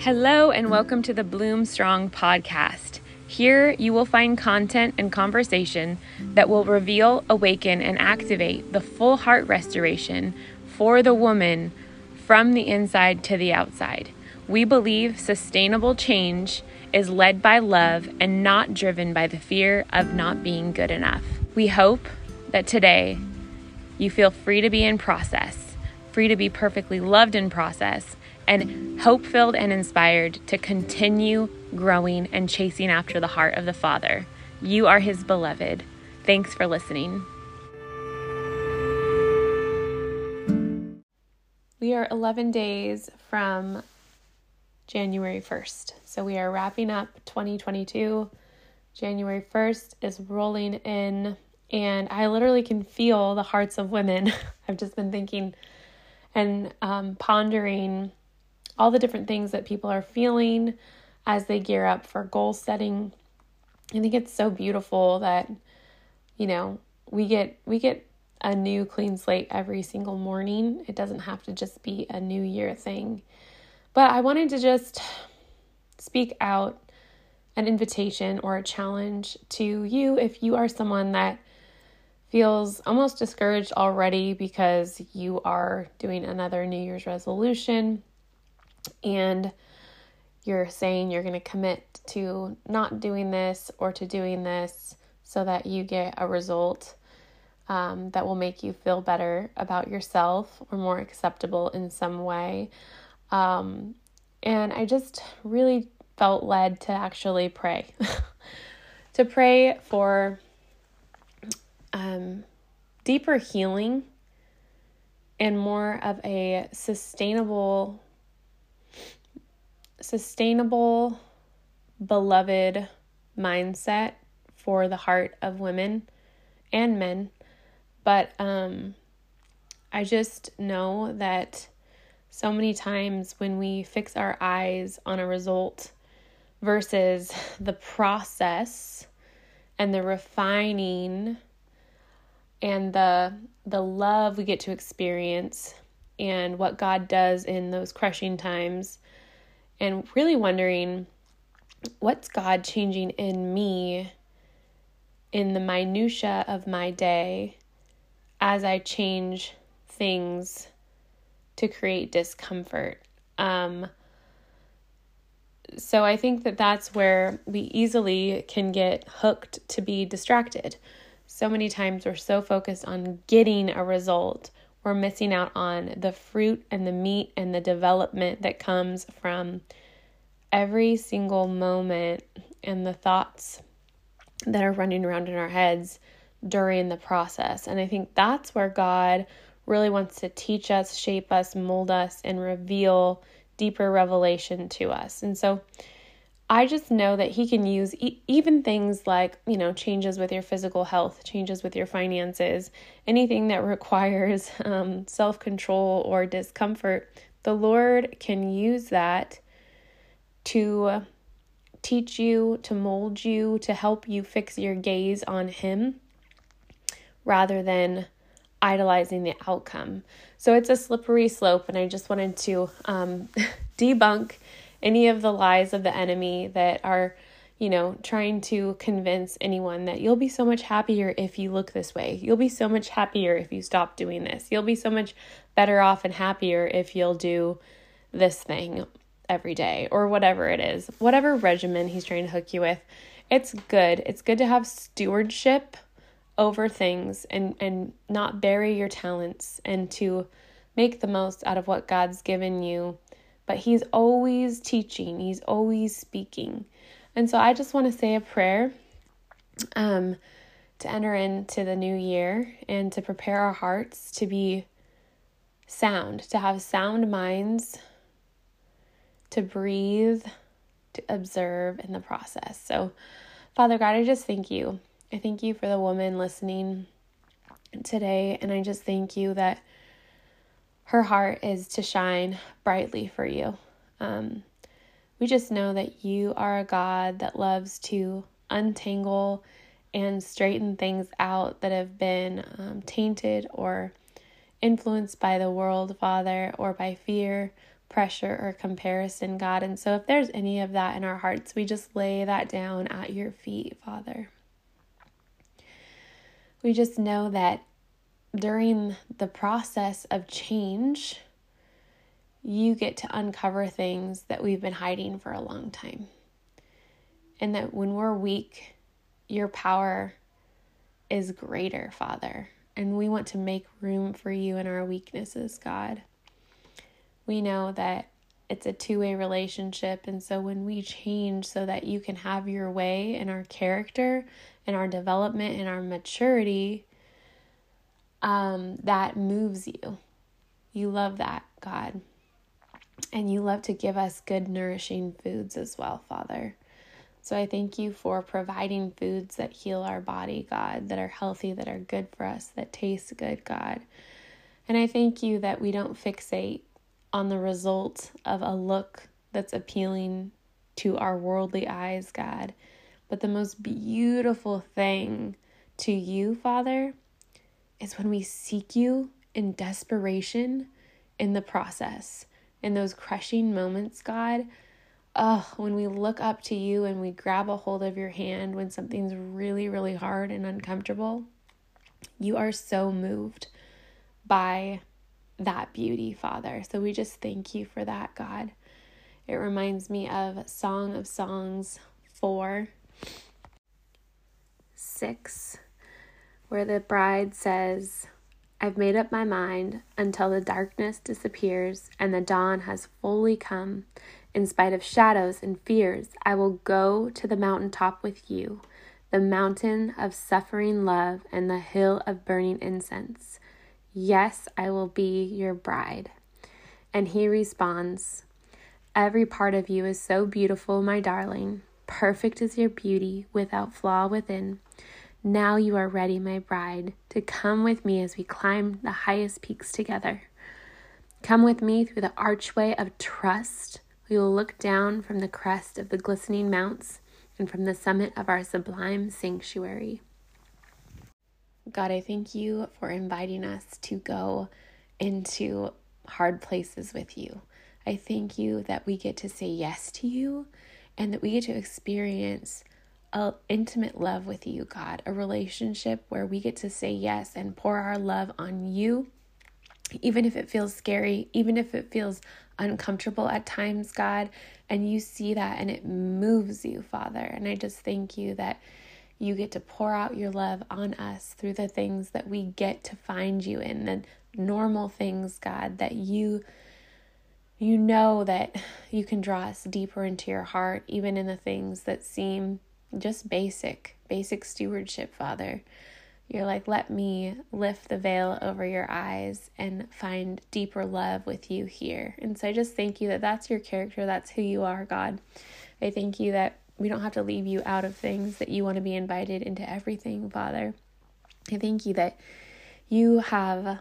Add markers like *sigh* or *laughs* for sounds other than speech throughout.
Hello, and welcome to the Bloom Strong podcast. Here, you will find content and conversation that will reveal, awaken, and activate the full heart restoration for the woman from the inside to the outside. We believe sustainable change is led by love and not driven by the fear of not being good enough. We hope that today you feel free to be in process, free to be perfectly loved in process and hope filled and inspired to continue growing and chasing after the heart of the Father. You are His beloved. Thanks for listening. We are 11 days from January 1st. So we are wrapping up 2022. January 1st is rolling in, and I literally can feel the hearts of women. *laughs* I've just been thinking and um, pondering all the different things that people are feeling as they gear up for goal setting. I think it's so beautiful that you know, we get we get a new clean slate every single morning. It doesn't have to just be a new year thing. But I wanted to just speak out an invitation or a challenge to you if you are someone that feels almost discouraged already because you are doing another New Year's resolution and you're saying you're going to commit to not doing this or to doing this so that you get a result um, that will make you feel better about yourself or more acceptable in some way. Um, and I just really felt led to actually pray. *laughs* to pray for um, deeper healing and more of a sustainable sustainable, beloved mindset for the heart of women and men. But um, I just know that so many times when we fix our eyes on a result versus *laughs* the process and the refining and the the love we get to experience and what God does in those crushing times and really wondering what's God changing in me in the minutia of my day as I change things to create discomfort. Um, so I think that that's where we easily can get hooked to be distracted. So many times we're so focused on getting a result we're missing out on the fruit and the meat and the development that comes from every single moment and the thoughts that are running around in our heads during the process. And I think that's where God really wants to teach us, shape us, mold us, and reveal deeper revelation to us. And so I just know that he can use e- even things like, you know, changes with your physical health, changes with your finances, anything that *laughs* requires um, self control or discomfort. The Lord can use that to teach you, to mold you, to help you fix your gaze on Him rather than idolizing the outcome. So it's a slippery slope, and I just wanted to um, *laughs* debunk any of the lies of the enemy that are, you know, trying to convince anyone that you'll be so much happier if you look this way. You'll be so much happier if you stop doing this. You'll be so much better off and happier if you'll do this thing every day or whatever it is. Whatever regimen he's trying to hook you with. It's good. It's good to have stewardship over things and and not bury your talents and to make the most out of what God's given you but He's always teaching, He's always speaking. And so I just want to say a prayer um, to enter into the new year and to prepare our hearts to be sound, to have sound minds, to breathe, to observe in the process. So, Father God, I just thank you. I thank you for the woman listening today. And I just thank you that her heart is to shine brightly for you. Um, we just know that you are a God that loves to untangle and straighten things out that have been um, tainted or influenced by the world, Father, or by fear, pressure or comparison, God. And so if there's any of that in our hearts, we just lay that down at your feet, Father. We just know that during the process of change, you get to uncover things that we've been hiding for a long time. And that when we're weak, your power is greater, Father. And we want to make room for you in our weaknesses, God. We know that it's a two way relationship. And so when we change so that you can have your way in our character, in our development, in our maturity, um, that moves you. You love that, God. And you love to give us good, nourishing foods as well, Father. So I thank you for providing foods that heal our body, God, that are healthy, that are good for us, that taste good, God. And I thank you that we don't fixate on the result of a look that's appealing to our worldly eyes, God. But the most beautiful thing to you, Father, is when we seek you in desperation in the process, in those crushing moments, God. Oh, when we look up to you and we grab a hold of your hand when something's really, really hard and uncomfortable, you are so moved by that beauty, Father. So we just thank you for that, God. It reminds me of Song of Songs 4 6 where the bride says, I've made up my mind until the darkness disappears and the dawn has fully come. In spite of shadows and fears, I will go to the mountain top with you, the mountain of suffering love and the hill of burning incense. Yes, I will be your bride. And he responds, Every part of you is so beautiful, my darling. Perfect is your beauty, without flaw within. Now you are ready, my bride, to come with me as we climb the highest peaks together. Come with me through the archway of trust. We will look down from the crest of the glistening mounts and from the summit of our sublime sanctuary. God, I thank you for inviting us to go into hard places with you. I thank you that we get to say yes to you and that we get to experience a intimate love with you, God, a relationship where we get to say yes and pour our love on you, even if it feels scary, even if it feels uncomfortable at times, God, and you see that and it moves you, Father. And I just thank you that you get to pour out your love on us through the things that we get to find you in, the normal things, God, that you you know that you can draw us deeper into your heart, even in the things that seem just basic, basic stewardship, Father. You're like, let me lift the veil over your eyes and find deeper love with you here. And so I just thank you that that's your character, that's who you are, God. I thank you that we don't have to leave you out of things, that you want to be invited into everything, Father. I thank you that you have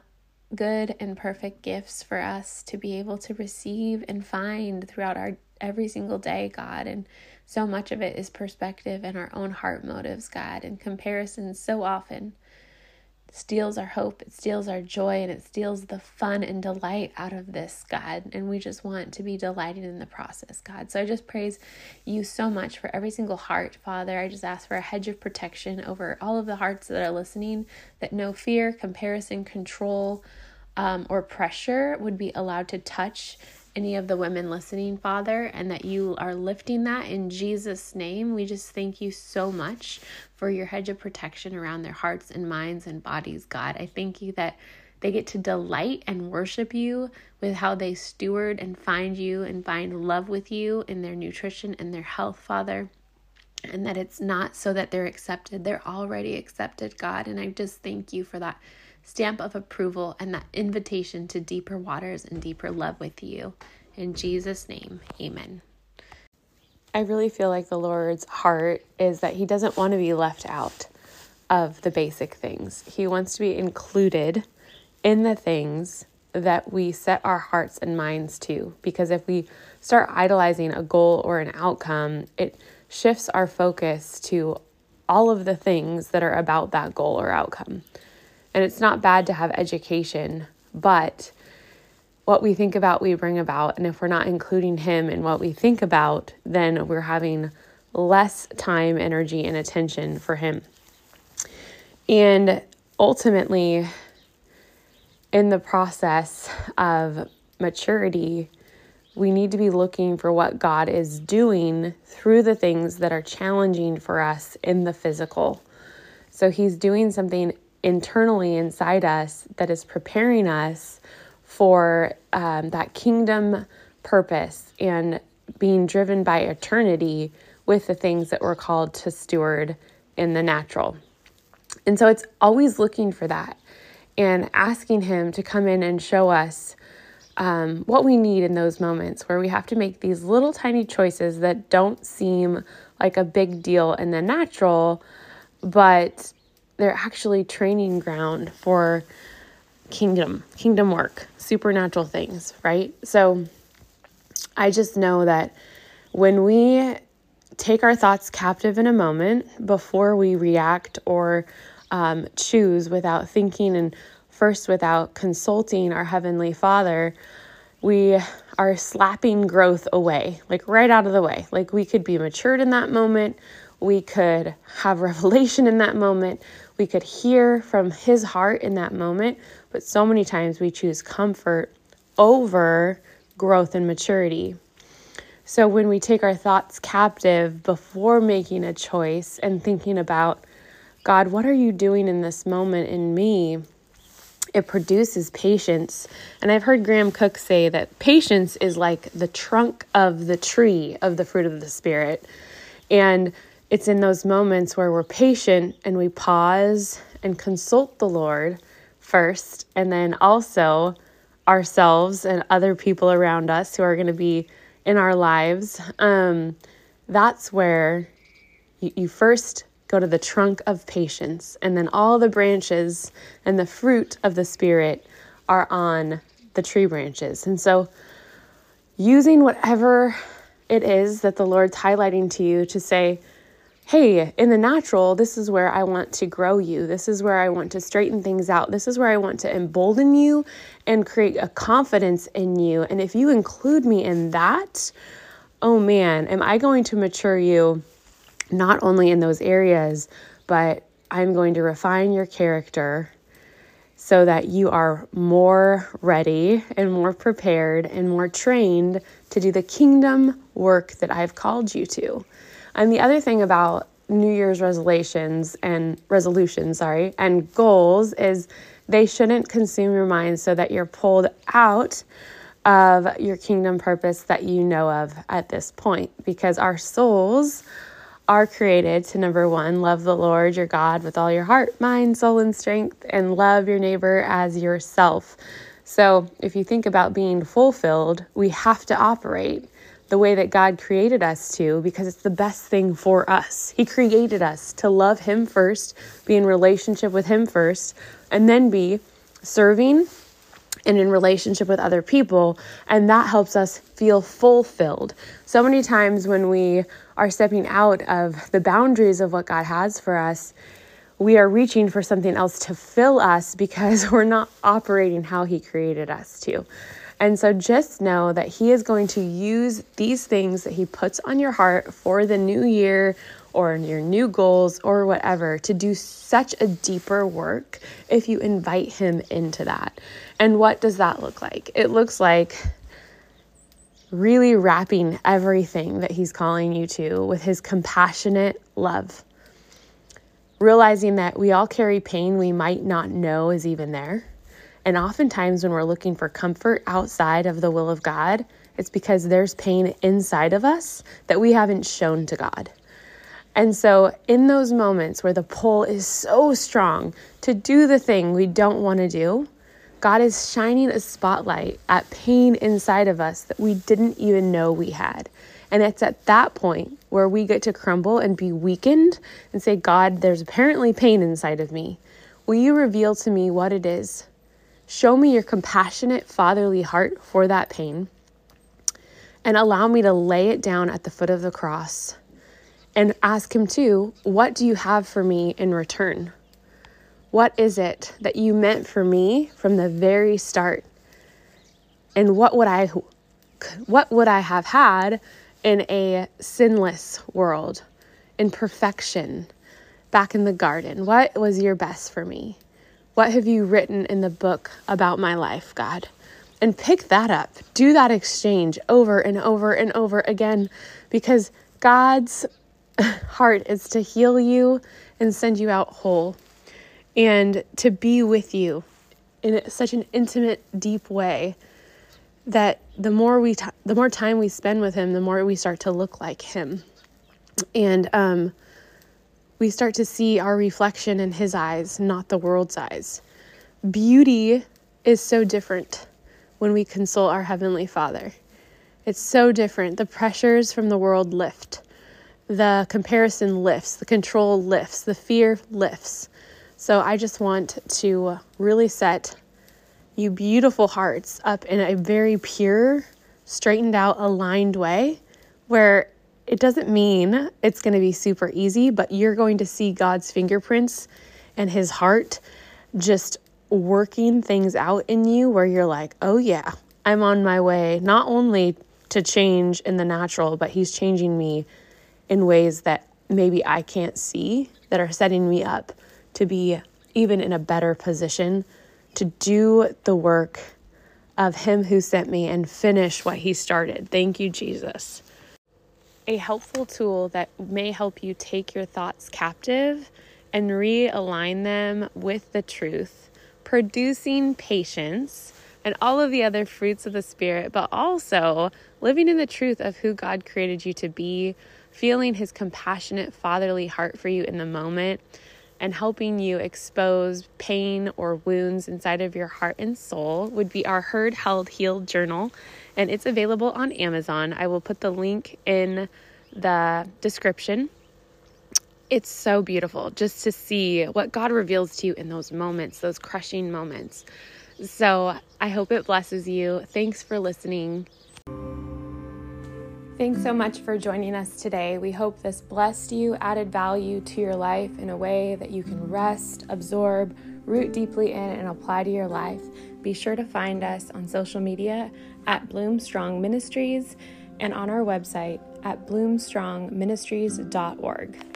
good and perfect gifts for us to be able to receive and find throughout our every single day, God. And so much of it is perspective and our own heart motives, God. And comparison so often steals our hope, it steals our joy, and it steals the fun and delight out of this, God. And we just want to be delighted in the process, God. So I just praise you so much for every single heart, Father. I just ask for a hedge of protection over all of the hearts that are listening, that no fear, comparison, control, um, or pressure would be allowed to touch any of the women listening, Father, and that you are lifting that in Jesus' name. We just thank you so much for your hedge of protection around their hearts and minds and bodies, God. I thank you that they get to delight and worship you with how they steward and find you and find love with you in their nutrition and their health, Father. And that it's not so that they're accepted, they're already accepted, God. And I just thank you for that stamp of approval and that invitation to deeper waters and deeper love with you. In Jesus' name, amen. I really feel like the Lord's heart is that He doesn't want to be left out of the basic things. He wants to be included in the things that we set our hearts and minds to. Because if we start idolizing a goal or an outcome, it shifts our focus to all of the things that are about that goal or outcome. And it's not bad to have education, but what we think about, we bring about. And if we're not including Him in what we think about, then we're having less time, energy, and attention for Him. And ultimately, in the process of maturity, we need to be looking for what God is doing through the things that are challenging for us in the physical. So He's doing something internally inside us that is preparing us for um, that kingdom purpose and being driven by eternity with the things that we're called to steward in the natural. And so it's always looking for that and asking Him to come in and show us um, what we need in those moments where we have to make these little tiny choices that don't seem like a big deal in the natural, but they're actually training ground for kingdom, kingdom work, supernatural things, right? So I just know that when we take our thoughts captive in a moment before we react or um, choose without thinking and first without consulting our Heavenly Father, we are slapping growth away, like right out of the way. Like we could be matured in that moment, we could have *laughs* revelation in that moment, we could hear from His heart in that moment, but so many times we choose comfort over growth and maturity. So when we take our thoughts captive before making a choice and thinking about, God, what are you doing in this moment in me? it produces patience. And I've heard Graham Cooke say that patience is like the trunk of the tree of the fruit of the Spirit. And it's in those moments where we're patient and we pause and consult the Lord first, and then also ourselves and other people around us who are going to be in our lives. Um, that's where you, you first go to the trunk of patience, and then all the branches and the fruit of the Spirit are on the tree branches. And so, using whatever it is that the Lord's highlighting to you to say, hey, in the natural, this is where I want to grow you. This is where I want to straighten things out. This is where I want to embolden you and create a confidence in you. And if you include me in that, oh man, am I going to mature you not only in those areas, but I'm going to refine your character so that you are more ready and more prepared and more trained to do the kingdom work that I've called you to. And the other thing about New Year's resolutions and resolutions, sorry, and goals is they shouldn't consume your mind so that you're pulled out of your kingdom purpose that you know of at this point because our souls are created to number one, love the Lord your God with all your heart, mind, soul, and strength, and love your neighbor as yourself. So, if you think about being fulfilled, we have to operate the way that God created us to because it's the best thing for us. He created us to love Him first, be in relationship with Him first, and then be serving and in relationship with other people. And that helps us feel fulfilled. So many times when we are stepping out of the boundaries of what God has for us, we are reaching for something else to fill us because *laughs* we're not operating how He created us to. And so just know that He is going to use these things that He puts on your heart for the new year or your new goals or whatever to do such a deeper work if you invite Him into that. And what does that look like? It looks like really wrapping everything that He's calling you to with His compassionate love. Realizing that we all carry pain we might not know is even there. And oftentimes, when we're looking for comfort outside of the will of God, it's because there's pain inside of us that we haven't shown to God. And so, in those moments where the pull is so strong to do the thing we don't want to do, God is shining a spotlight at pain inside of us that we didn't even know we had. And it's at that point where we get to crumble and be weakened and say, God, there's apparently pain inside of me. Will you reveal to me what it is? Show me your compassionate, fatherly heart for that pain and allow me to lay it down at the foot of the cross and ask Him too, What do you have for me in return? What is it that you meant for me from the very start? And what would I what would I have had in a sinless world, in perfection, back in the garden? What was your best for me? What have you written in the book about my life, God? And pick that up. Do that exchange over and over and over again because God's *laughs* heart is to heal you and send you out whole and to be with you in such an intimate, deep way that the more we t- the more time we spend with him, the more we start to look like him, and um, we start to see our reflection in his eyes, not the world's eyes. Beauty is so different when we consult our heavenly Father. It's so different. The pressures from the world lift. The comparison lifts, the control lifts, the fear lifts. So I just want to really set you beautiful hearts up in a very pure, straightened out, aligned way where it doesn't mean it's going to be super easy, but you're going to see God's fingerprints and his heart just working things out in you where you're like, oh, yeah, I'm on my way not only to change in the natural, but he's changing me in ways that maybe I can't see that are setting me up to be even in a better position to do the work of Him who sent me and finish what He started. Thank you, Jesus. A helpful tool that may help you take your thoughts captive and realign them with the truth, producing patience and all of the other fruits of the Spirit, but also living in the truth of who God created you to be, feeling His compassionate, fatherly heart for you in the moment and helping you expose pain or wounds inside of your heart and soul would be our Heard, Held, Healed journal. And it's available on Amazon. I will put the link in the description. It's so beautiful just to see what God reveals to you in those moments, those crushing moments. So I hope it blesses you. Thanks for listening. Thanks so much for joining us today. We hope this blessed you, added value to your life in a way that you can rest, absorb, root deeply in, and apply to your life. Be sure to find us on social media at Bloom Strong Ministries and on our website at bloomstrongministries.org.